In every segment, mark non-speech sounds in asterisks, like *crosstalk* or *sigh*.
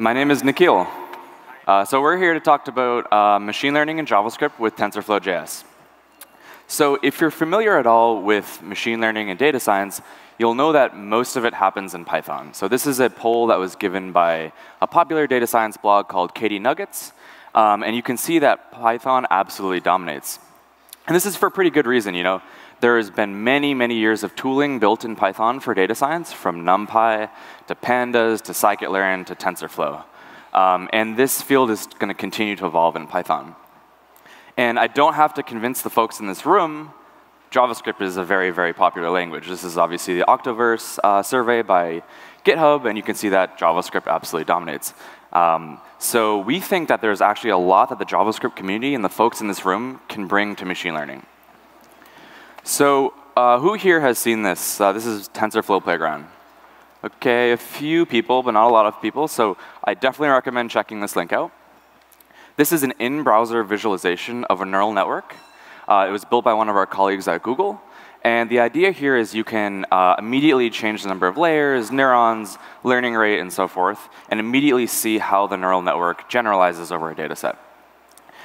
My name is Nikhil. Uh, so we're here to talk about uh, machine learning in JavaScript with TensorFlow.js. So if you're familiar at all with machine learning and data science, you'll know that most of it happens in Python. So this is a poll that was given by a popular data science blog called KDnuggets. Um, and you can see that Python absolutely dominates. And this is for pretty good reason. You know, there has been many, many years of tooling built in Python for data science, from NumPy to Pandas to scikit-learn to TensorFlow. Um, and this field is going to continue to evolve in Python. And I don't have to convince the folks in this room JavaScript is a very, very popular language. This is obviously the Octoverse uh, survey by GitHub, and you can see that JavaScript absolutely dominates. Um, so we think that there's actually a lot that the JavaScript community and the folks in this room can bring to machine learning. So uh, who here has seen this? Uh, this is TensorFlow Playground. OK, a few people, but not a lot of people. So I definitely recommend checking this link out. This is an in-browser visualization of a neural network. Uh, it was built by one of our colleagues at Google. And the idea here is you can uh, immediately change the number of layers, neurons, learning rate, and so forth, and immediately see how the neural network generalizes over a data set.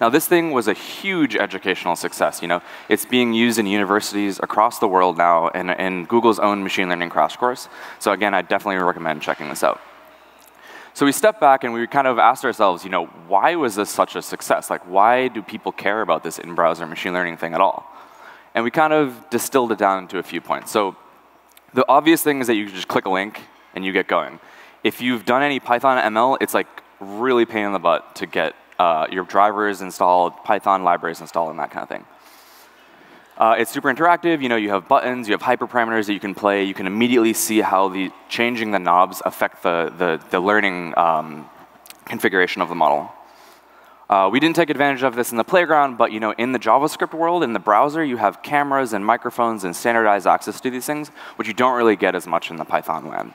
Now, this thing was a huge educational success. You know, it's being used in universities across the world now in, in Google's own machine learning crash course. So again, I definitely recommend checking this out. So we stepped back and we kind of asked ourselves, you know, why was this such a success? Like, why do people care about this in-browser machine learning thing at all? And we kind of distilled it down into a few points. So the obvious thing is that you just click a link and you get going. If you've done any Python ML, it's like really pain in the butt to get uh, your drivers installed, Python libraries installed, and that kind of thing. Uh, it's super interactive. You know, you have buttons, you have hyperparameters that you can play. You can immediately see how the changing the knobs affect the, the, the learning um, configuration of the model. Uh, we didn't take advantage of this in the playground, but you know, in the JavaScript world, in the browser, you have cameras and microphones and standardized access to these things, which you don't really get as much in the Python land.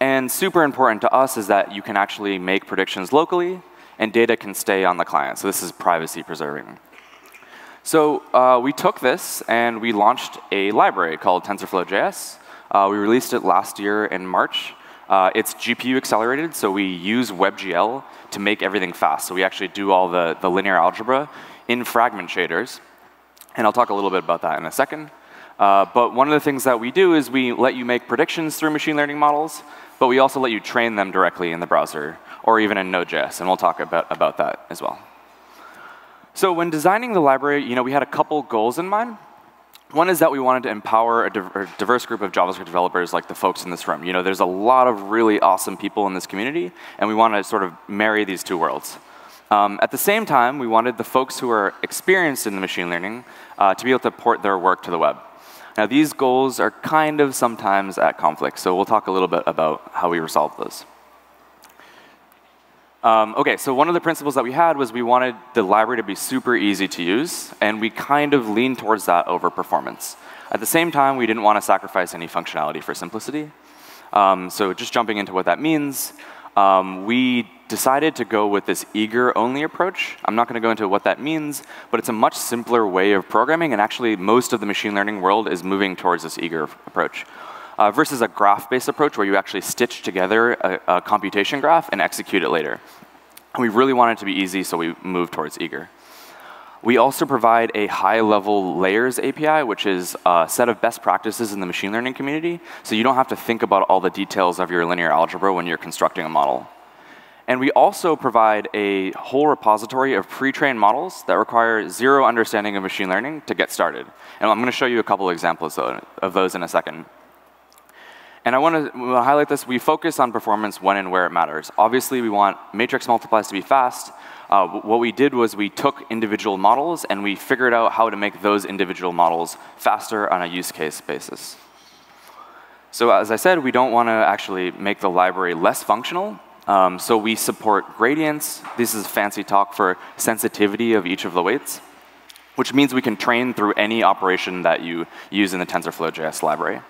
And super important to us is that you can actually make predictions locally, and data can stay on the client. So this is privacy preserving. So uh, we took this and we launched a library called TensorFlow.js. Uh, we released it last year in March. Uh, it's GPU accelerated, so we use WebGL to make everything fast. So we actually do all the, the linear algebra in fragment shaders. And I'll talk a little bit about that in a second. Uh, but one of the things that we do is we let you make predictions through machine learning models, but we also let you train them directly in the browser or even in Node.js, and we'll talk about, about that as well. So when designing the library, you know, we had a couple goals in mind. One is that we wanted to empower a, diverse group of JavaScript developers like the folks in this room. You know, there's a lot of really awesome people in this community, and we want to sort of marry these two worlds. Um, at the same time, we wanted the folks who are experienced in the machine learning uh, to be able to port their work to the web. Now, these goals are kind of sometimes at conflict, so we'll talk a little bit about how we resolve those. Um, OK, so one of the principles that we had was we wanted the library to be super easy to use, and we kind of leaned towards that over performance. At the same time, we didn't want to sacrifice any functionality for simplicity. Um, so just jumping into what that means, um, we decided to go with this eager-only approach. I'm not going to go into what that means, but it's a much simpler way of programming, and actually most of the machine learning world is moving towards this eager approach uh, versus a graph-based approach where you actually stitch together a, a, computation graph and execute it later. And we really want it to be easy, so we move towards eager. We also provide a high-level layers API, which is a set of best practices in the machine learning community, so you don't have to think about all the details of your linear algebra when you're constructing a model. And we also provide a whole repository of pre-trained models that require zero understanding of machine learning to get started. And I'm going to show you a couple examples of those in a second. And I want to highlight this. We focus on performance when and where it matters. Obviously, we want matrix multiplies to be fast. Uh, what we did was we took individual models and we figured out how to make those individual models faster on a use case basis. So as I said, we don't want to actually make the library less functional. Um, so we support gradients. This is fancy talk for sensitivity of each of the weights, which means we can train through any operation that you use in the TensorFlow.js library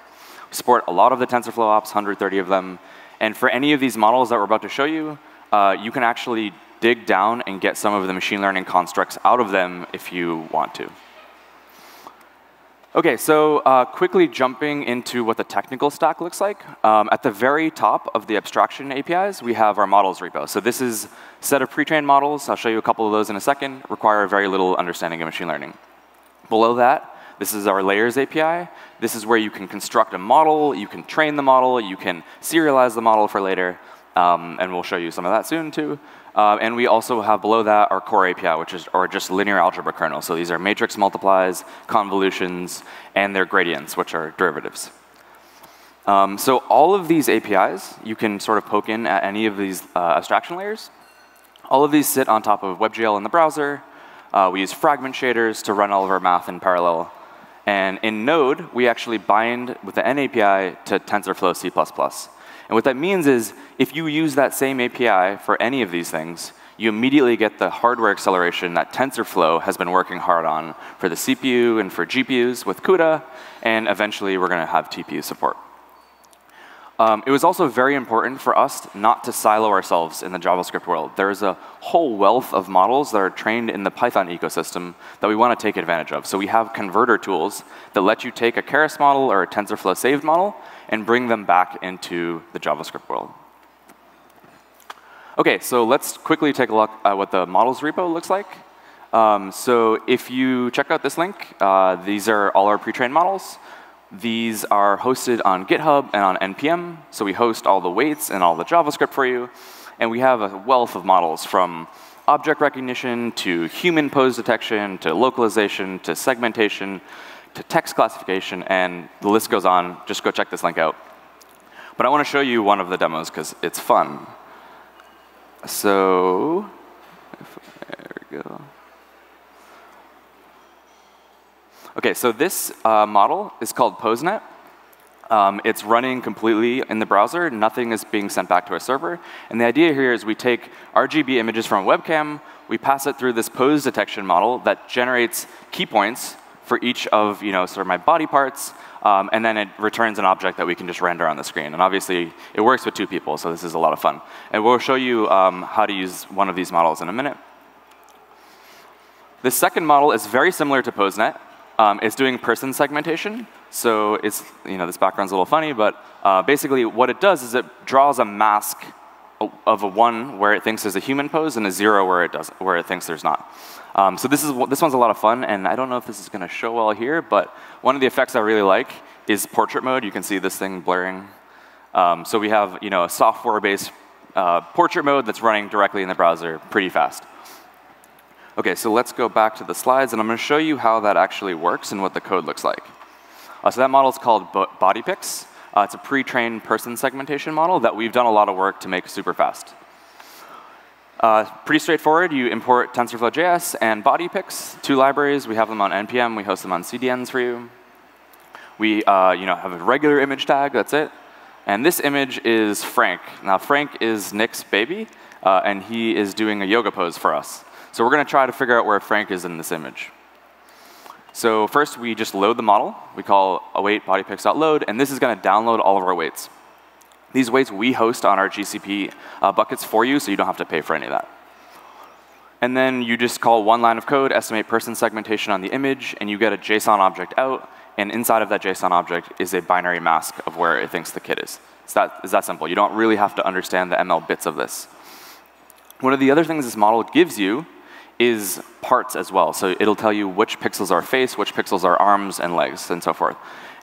support a lot of the TensorFlow ops, 130 of them. And for any of these models that we're about to show you, uh, you can actually dig down and get some of the machine learning constructs out of them if you want to. OK, so uh, quickly jumping into what the technical stack looks like. Um, at the very top of the abstraction APIs, we have our models repo. So this is a set of pre-trained models. I'll show you a couple of those in a second. Require very little understanding of machine learning. Below that, this is our layers API. This is where you can construct a model, you can train the model, you can serialize the model for later. Um, and we'll show you some of that soon, too. Uh, and we also have below that our core API, which is or just linear algebra kernel. So these are matrix multiplies, convolutions, and their gradients, which are derivatives. Um, so all of these APIs, you can sort of poke in at any of these uh, abstraction layers. All of these sit on top of WebGL in the browser. Uh, we use fragment shaders to run all of our math in parallel. And in Node, we actually bind with the NAPI to TensorFlow C++. And what that means is if you use that same API for any of these things, you immediately get the hardware acceleration that TensorFlow has been working hard on for the CPU and for GPUs with CUDA, and eventually we're going to have TPU support. Um, it was also very important for us not to silo ourselves in the JavaScript world. There is a whole wealth of models that are trained in the Python ecosystem that we want to take advantage of. So we have converter tools that let you take a Keras model or a TensorFlow saved model and bring them back into the JavaScript world. OK, so let's quickly take a look at what the models repo looks like. Um, so if you check out this link, uh, these are all our pre-trained models. These are hosted on GitHub and on NPM. So we host all the weights and all the JavaScript for you. And we have a wealth of models from object recognition to human pose detection to localization to segmentation to text classification, and the list goes on. Just go check this link out. But I want to show you one of the demos because it's fun. So, there we go. OK, so this uh, model is called PoseNet. Um, it's running completely in the browser. Nothing is being sent back to a server. And the idea here is we take RGB images from a webcam, we pass it through this pose detection model that generates key points for each of you know, sort of my body parts, um, and then it returns an object that we can just render on the screen. And obviously, it works with two people, so this is a lot of fun. And we'll show you um, how to use one of these models in a minute. The second model is very similar to PoseNet. Um, it's doing person segmentation. So it's, you know, this background's a little funny, but uh, basically what it does is it draws a mask of a one where it thinks there's a human pose and a zero where it, does, where it thinks there's not. Um, so this, is, this one's a lot of fun, and I don't know if this is going to show well here, but one of the effects I really like is portrait mode. You can see this thing blurring. Um, so we have you know, a software-based uh, portrait mode that's running directly in the browser pretty fast. OK, so let's go back to the slides, and I'm going to show you how that actually works and what the code looks like. Uh, so that model is called BodyPix. Uh, it's a pre-trained person segmentation model that we've done a lot of work to make super fast. Uh, pretty straightforward. You import TensorFlow.js and BodyPix, two libraries. We have them on NPM. We host them on CDNs for you. We uh, you know, have a regular image tag. That's it. And this image is Frank. Now, Frank is Nick's baby, uh, and he is doing a yoga pose for us. So we're going to try to figure out where Frank is in this image. So first, we just load the model. We call await bodypix.load, and this is going to download all of our weights. These weights we host on our GCP uh, buckets for you, so you don't have to pay for any of that. And then you just call one line of code, estimate person segmentation on the image, and you get a JSON object out. And inside of that JSON object is a binary mask of where it thinks the kid is. It's that, it's that simple. You don't really have to understand the ML bits of this. One of the other things this model gives you is parts as well. So it'll tell you which pixels are face, which pixels are arms and legs, and so forth.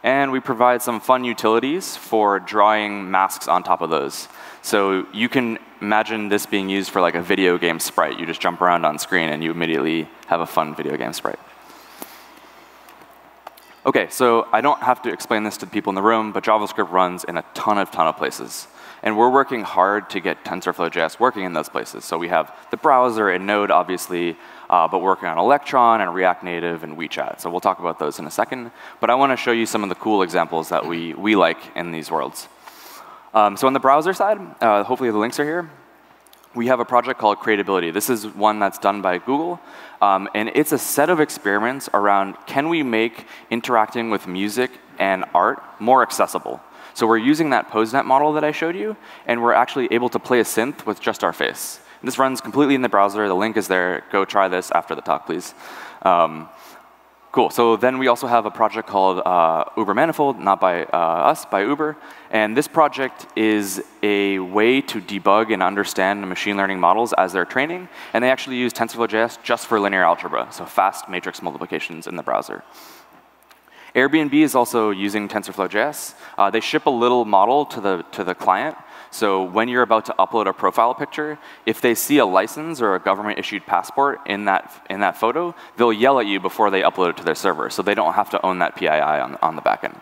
And we provide some fun utilities for drawing masks on top of those. So you can imagine this being used for like a video game sprite. You just jump around on screen and you immediately have a fun video game sprite. OK, so I don't have to explain this to the people in the room, but JavaScript runs in a ton of ton of places. And we're working hard to get TensorFlow.js working in those places. So we have the browser and Node, obviously, uh, but working on Electron and React Native and WeChat. So we'll talk about those in a second. But I want to show you some of the cool examples that we, we like in these worlds. Um, so on the browser side, uh, hopefully the links are here. We have a project called Creatability. This is one that's done by Google. Um, and it's a set of experiments around can we make interacting with music and art more accessible? So we're using that PoseNet model that I showed you, and we're actually able to play a synth with just our face. This runs completely in the browser. The link is there. Go try this after the talk, please. Um, Cool. So then we also have a project called uh, Uber Manifold, not by uh, us, by Uber. And this project is a way to debug and understand machine learning models as they're training. And they actually use TensorFlow.js just for linear algebra, so fast matrix multiplications in the browser. Airbnb is also using TensorFlow.js. Uh, they ship a little model to the, to the client so when you're about to upload a profile picture, if they see a license or a government-issued passport in that, in that photo, they'll yell at you before they upload it to their server. So they don't have to own that PII on, on the backend.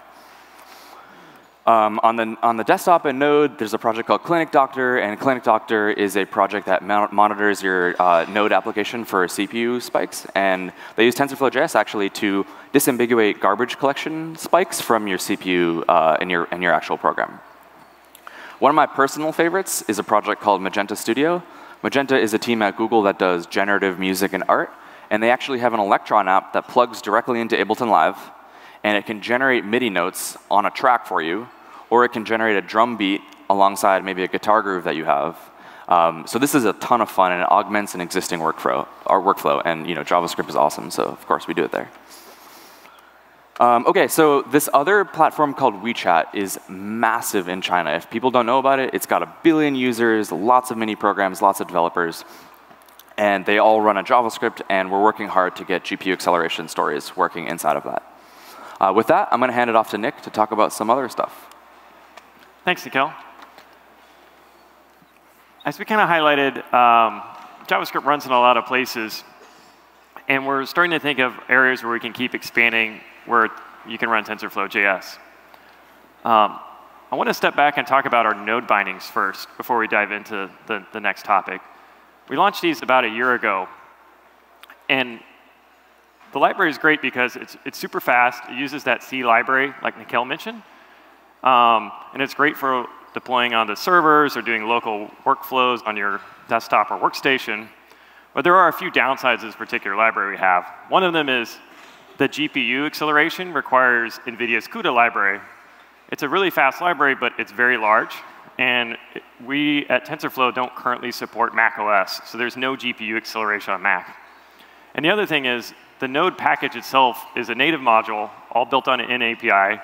Um, on, the, on the desktop in Node, there's a project called Clinic Doctor, and Clinic Doctor is a project that monitors your uh, Node application for CPU spikes. And they use TensorFlow.js actually to disambiguate garbage collection spikes from your CPU uh, in, your, in your actual program. One of my personal favorites is a project called Magenta Studio. Magenta is a team at Google that does generative music and art, and they actually have an Electron app that plugs directly into Ableton Live, and it can generate MIDI notes on a track for you, or it can generate a drum beat alongside maybe a guitar groove that you have. Um, so this is a ton of fun, and it augments an existing workflow, our workflow, and you know, JavaScript is awesome, so of course we do it there. Um, okay, so this other platform called WeChat is massive in China. If people don't know about it, it's got a billion users, lots of mini programs, lots of developers, and they all run on JavaScript, and we're working hard to get GPU acceleration stories working inside of that. Uh, with that, I'm going to hand it off to Nick to talk about some other stuff. Thanks, Nikhil. As we kind of highlighted, um, JavaScript runs in a lot of places, and we're starting to think of areas where we can keep expanding where you can run TensorFlow.js. Um, I want to step back and talk about our node bindings first before we dive into the, the next topic. We launched these about a year ago. And the library is great because it's, it's super fast. It uses that C library, like Nikhil mentioned. Um, and it's great for deploying onto servers or doing local workflows on your desktop or workstation. But there are a few downsides of this particular library we have. One of them is the GPU acceleration requires NVIDIA's CUDA library. It's a really fast library, but it's very large. And we at TensorFlow don't currently support Mac OS, so there's no GPU acceleration on Mac. And the other thing is, the node package itself is a native module, all built on an NAPI,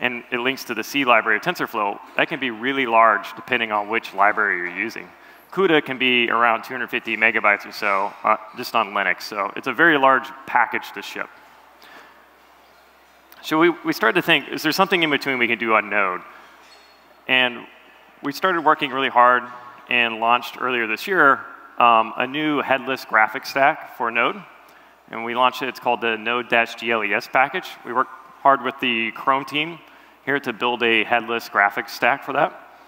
and it links to the C library of TensorFlow. That can be really large depending on which library you're using. CUDA can be around 250 megabytes or so, uh, just on Linux. So it's a very large package to ship. So we, we started to think, is there something in between we can do on Node? And we started working really hard and launched earlier this year um, a new headless graphics stack for Node. And we launched it, it's called the Node-GLES package. We worked hard with the Chrome team here to build a headless graphics stack for that.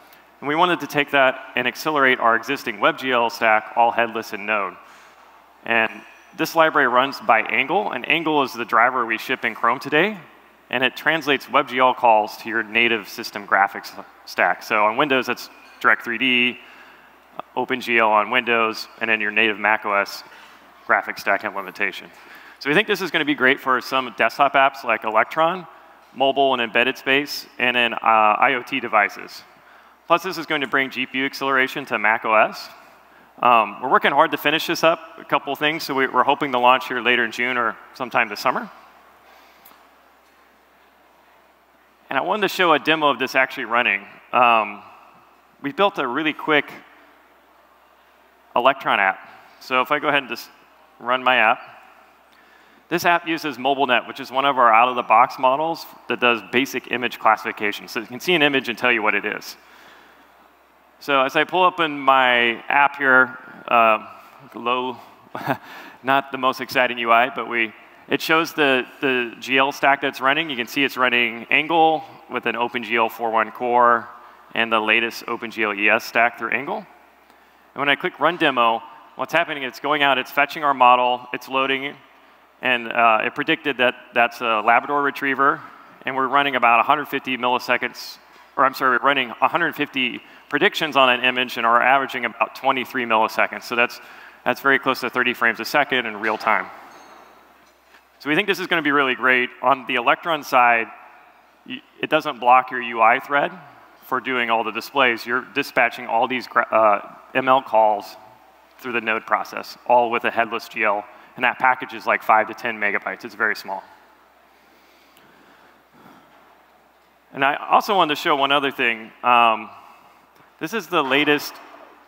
And we wanted to take that and accelerate our existing WebGL stack, all headless in Node. And this library runs by Angle, and Angle is the driver we ship in Chrome today and it translates WebGL calls to your native system graphics stack. So on Windows, that's Direct3D, OpenGL on Windows, and then your native macOS graphics stack implementation. So we think this is going to be great for some desktop apps like Electron, mobile and embedded space, and then uh, IoT devices. Plus, this is going to bring GPU acceleration to macOS. Um, we're working hard to finish this up, a couple things, so we, we're hoping to launch here later in June or sometime this summer. And I wanted to show a demo of this actually running. Um, we built a really quick Electron app. So if I go ahead and just run my app, this app uses MobileNet, which is one of our out-of-the-box models that does basic image classification. So you can see an image and tell you what it is. So as I pull up in my app here, uh, low, *laughs* not the most exciting UI, but we it shows the, the GL stack that's running. You can see it's running Angle with an OpenGL 4.1 core and the latest OpenGL ES stack through Angle. And when I click Run Demo, what's happening it's going out, it's fetching our model, it's loading, and uh, it predicted that that's a Labrador retriever, and we're running about 150 milliseconds, or I'm sorry, we're running 150 predictions on an image and are averaging about 23 milliseconds. So that's, that's very close to 30 frames a second in real time. So we think this is going to be really great. On the Electron side, it doesn't block your UI thread for doing all the displays. You're dispatching all these uh, ML calls through the node process, all with a headless GL And that package is like 5 to 10 megabytes. It's very small. And I also wanted to show one other thing. Um, this is the latest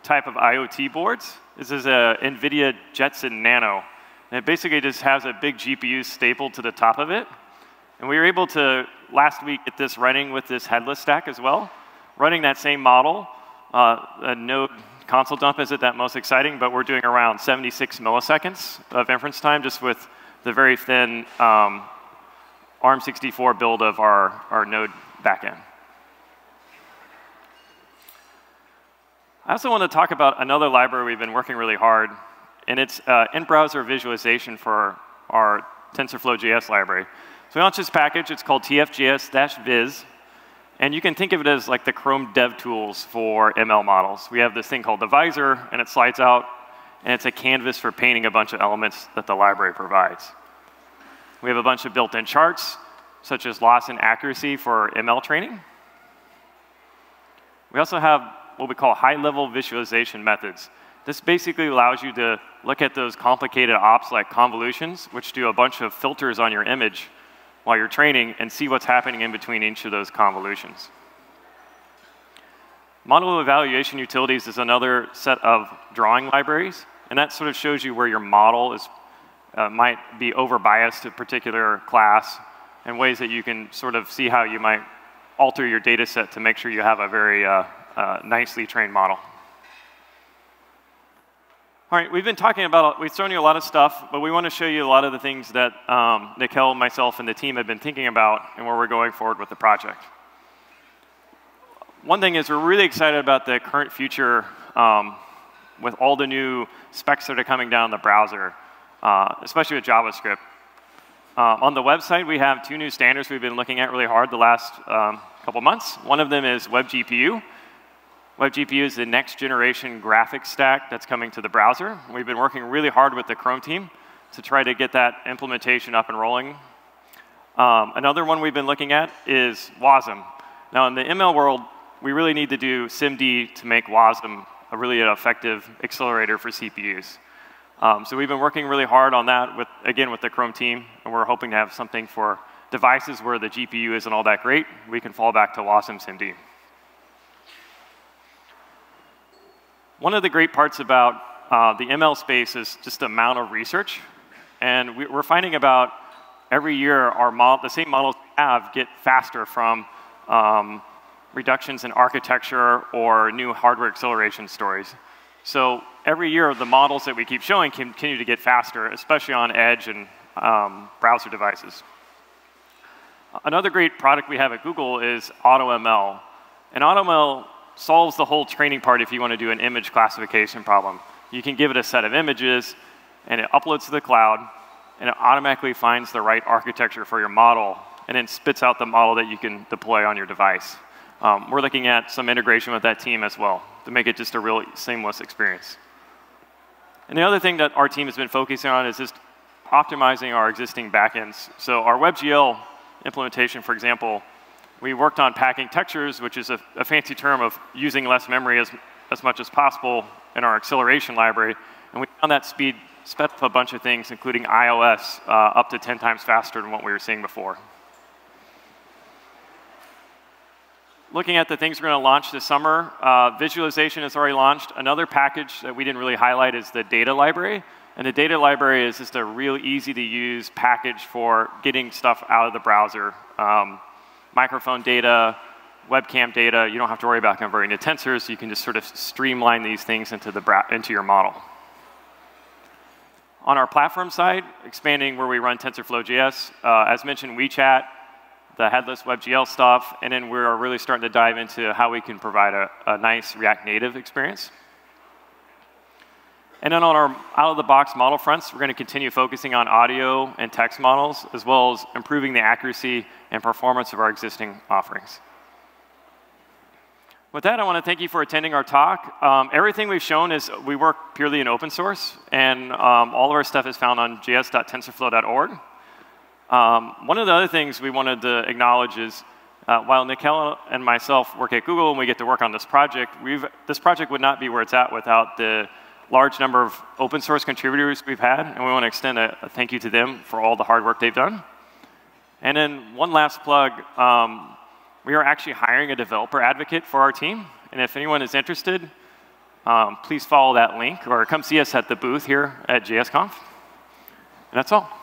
type of IoT boards. This is a NVIDIA Jetson Nano. And it basically just has a big GPU stapled to the top of it. And we were able to, last week, get this running with this headless stack as well. Running that same model, uh, a node console dump isn't that most exciting, but we're doing around 76 milliseconds of inference time just with the very thin um, ARM64 build of our, our node backend. I also want to talk about another library we've been working really hard, and it's uh, in-browser visualization for our TensorFlow.js library. So we launched this package. It's called tfjs-vis, and you can think of it as like the Chrome dev tools for ML models. We have this thing called the visor, and it slides out, and it's a canvas for painting a bunch of elements that the library provides. We have a bunch of built-in charts, such as loss and accuracy for ML training. We also have what we call high-level visualization methods. This basically allows you to look at those complicated ops like convolutions, which do a bunch of filters on your image while you're training and see what's happening in between each of those convolutions. Model evaluation utilities is another set of drawing libraries, and that sort of shows you where your model is, uh, might be over-biased to a particular class and ways that you can sort of see how you might alter your data set to make sure you have a very uh, uh, nicely trained model. All right, we've been talking about, we've shown you a lot of stuff, but we want to show you a lot of the things that um, Nikhil, myself, and the team have been thinking about and where we're going forward with the project. One thing is we're really excited about the current future um, with all the new specs that are coming down the browser, uh, especially with JavaScript. Uh, on the website, we have two new standards we've been looking at really hard the last um, couple months. One of them is WebGPU. WebGPU is the next generation graphics stack that's coming to the browser. We've been working really hard with the Chrome team to try to get that implementation up and rolling. Um, another one we've been looking at is WASM. Now, in the ML world, we really need to do SIMD to make WASM a really effective accelerator for CPUs. Um, so we've been working really hard on that, with, again, with the Chrome team, and we're hoping to have something for devices where the GPU isn't all that great. We can fall back to WASM SIMD. One of the great parts about uh, the ML space is just the amount of research. And we, are finding about every year our model, the same models we have get faster from um, reductions in architecture or new hardware acceleration stories. So every year, the models that we keep showing continue to get faster, especially on edge and um, browser devices. Another great product we have at Google is AutoML. And AutoML solves the whole training part if you want to do an image classification problem. You can give it a set of images, and it uploads to the cloud, and it automatically finds the right architecture for your model, and then spits out the model that you can deploy on your device. Um, we're looking at some integration with that team as well to make it just a real seamless experience. And the other thing that our team has been focusing on is just optimizing our existing backends. So our WebGL implementation, for example, we worked on packing textures, which is a, a fancy term of using less memory as, as much as possible in our acceleration library. And we found that speed sped up a bunch of things, including iOS, uh, up to 10 times faster than what we were seeing before. looking at the things we're going to launch this summer, uh, visualization is already launched. Another package that we didn't really highlight is the data library. And the data library is just a real easy to use package for getting stuff out of the browser. Um, microphone data, webcam data, you don't have to worry about converting to tensors. So you can just sort of streamline these things into, the into your model. On our platform side, expanding where we run TensorFlow.js, uh, as mentioned, WeChat, the headless WebGL stuff, and then we're really starting to dive into how we can provide a, a nice React Native experience. And then on our out-of-the-box model fronts, we're going to continue focusing on audio and text models, as well as improving the accuracy and performance of our existing offerings. With that, I want to thank you for attending our talk. Um, everything we've shown is we work purely in open source, and um, all of our stuff is found on js.tensorflow.org. Um, one of the other things we wanted to acknowledge is uh, while Nikhil and myself work at Google and we get to work on this project, this project would not be where it's at without the large number of open source contributors we've had, and we want to extend a, a thank you to them for all the hard work they've done. And then one last plug, um, we are actually hiring a developer advocate for our team. And if anyone is interested, um, please follow that link or come see us at the booth here at JSConf. And that's all.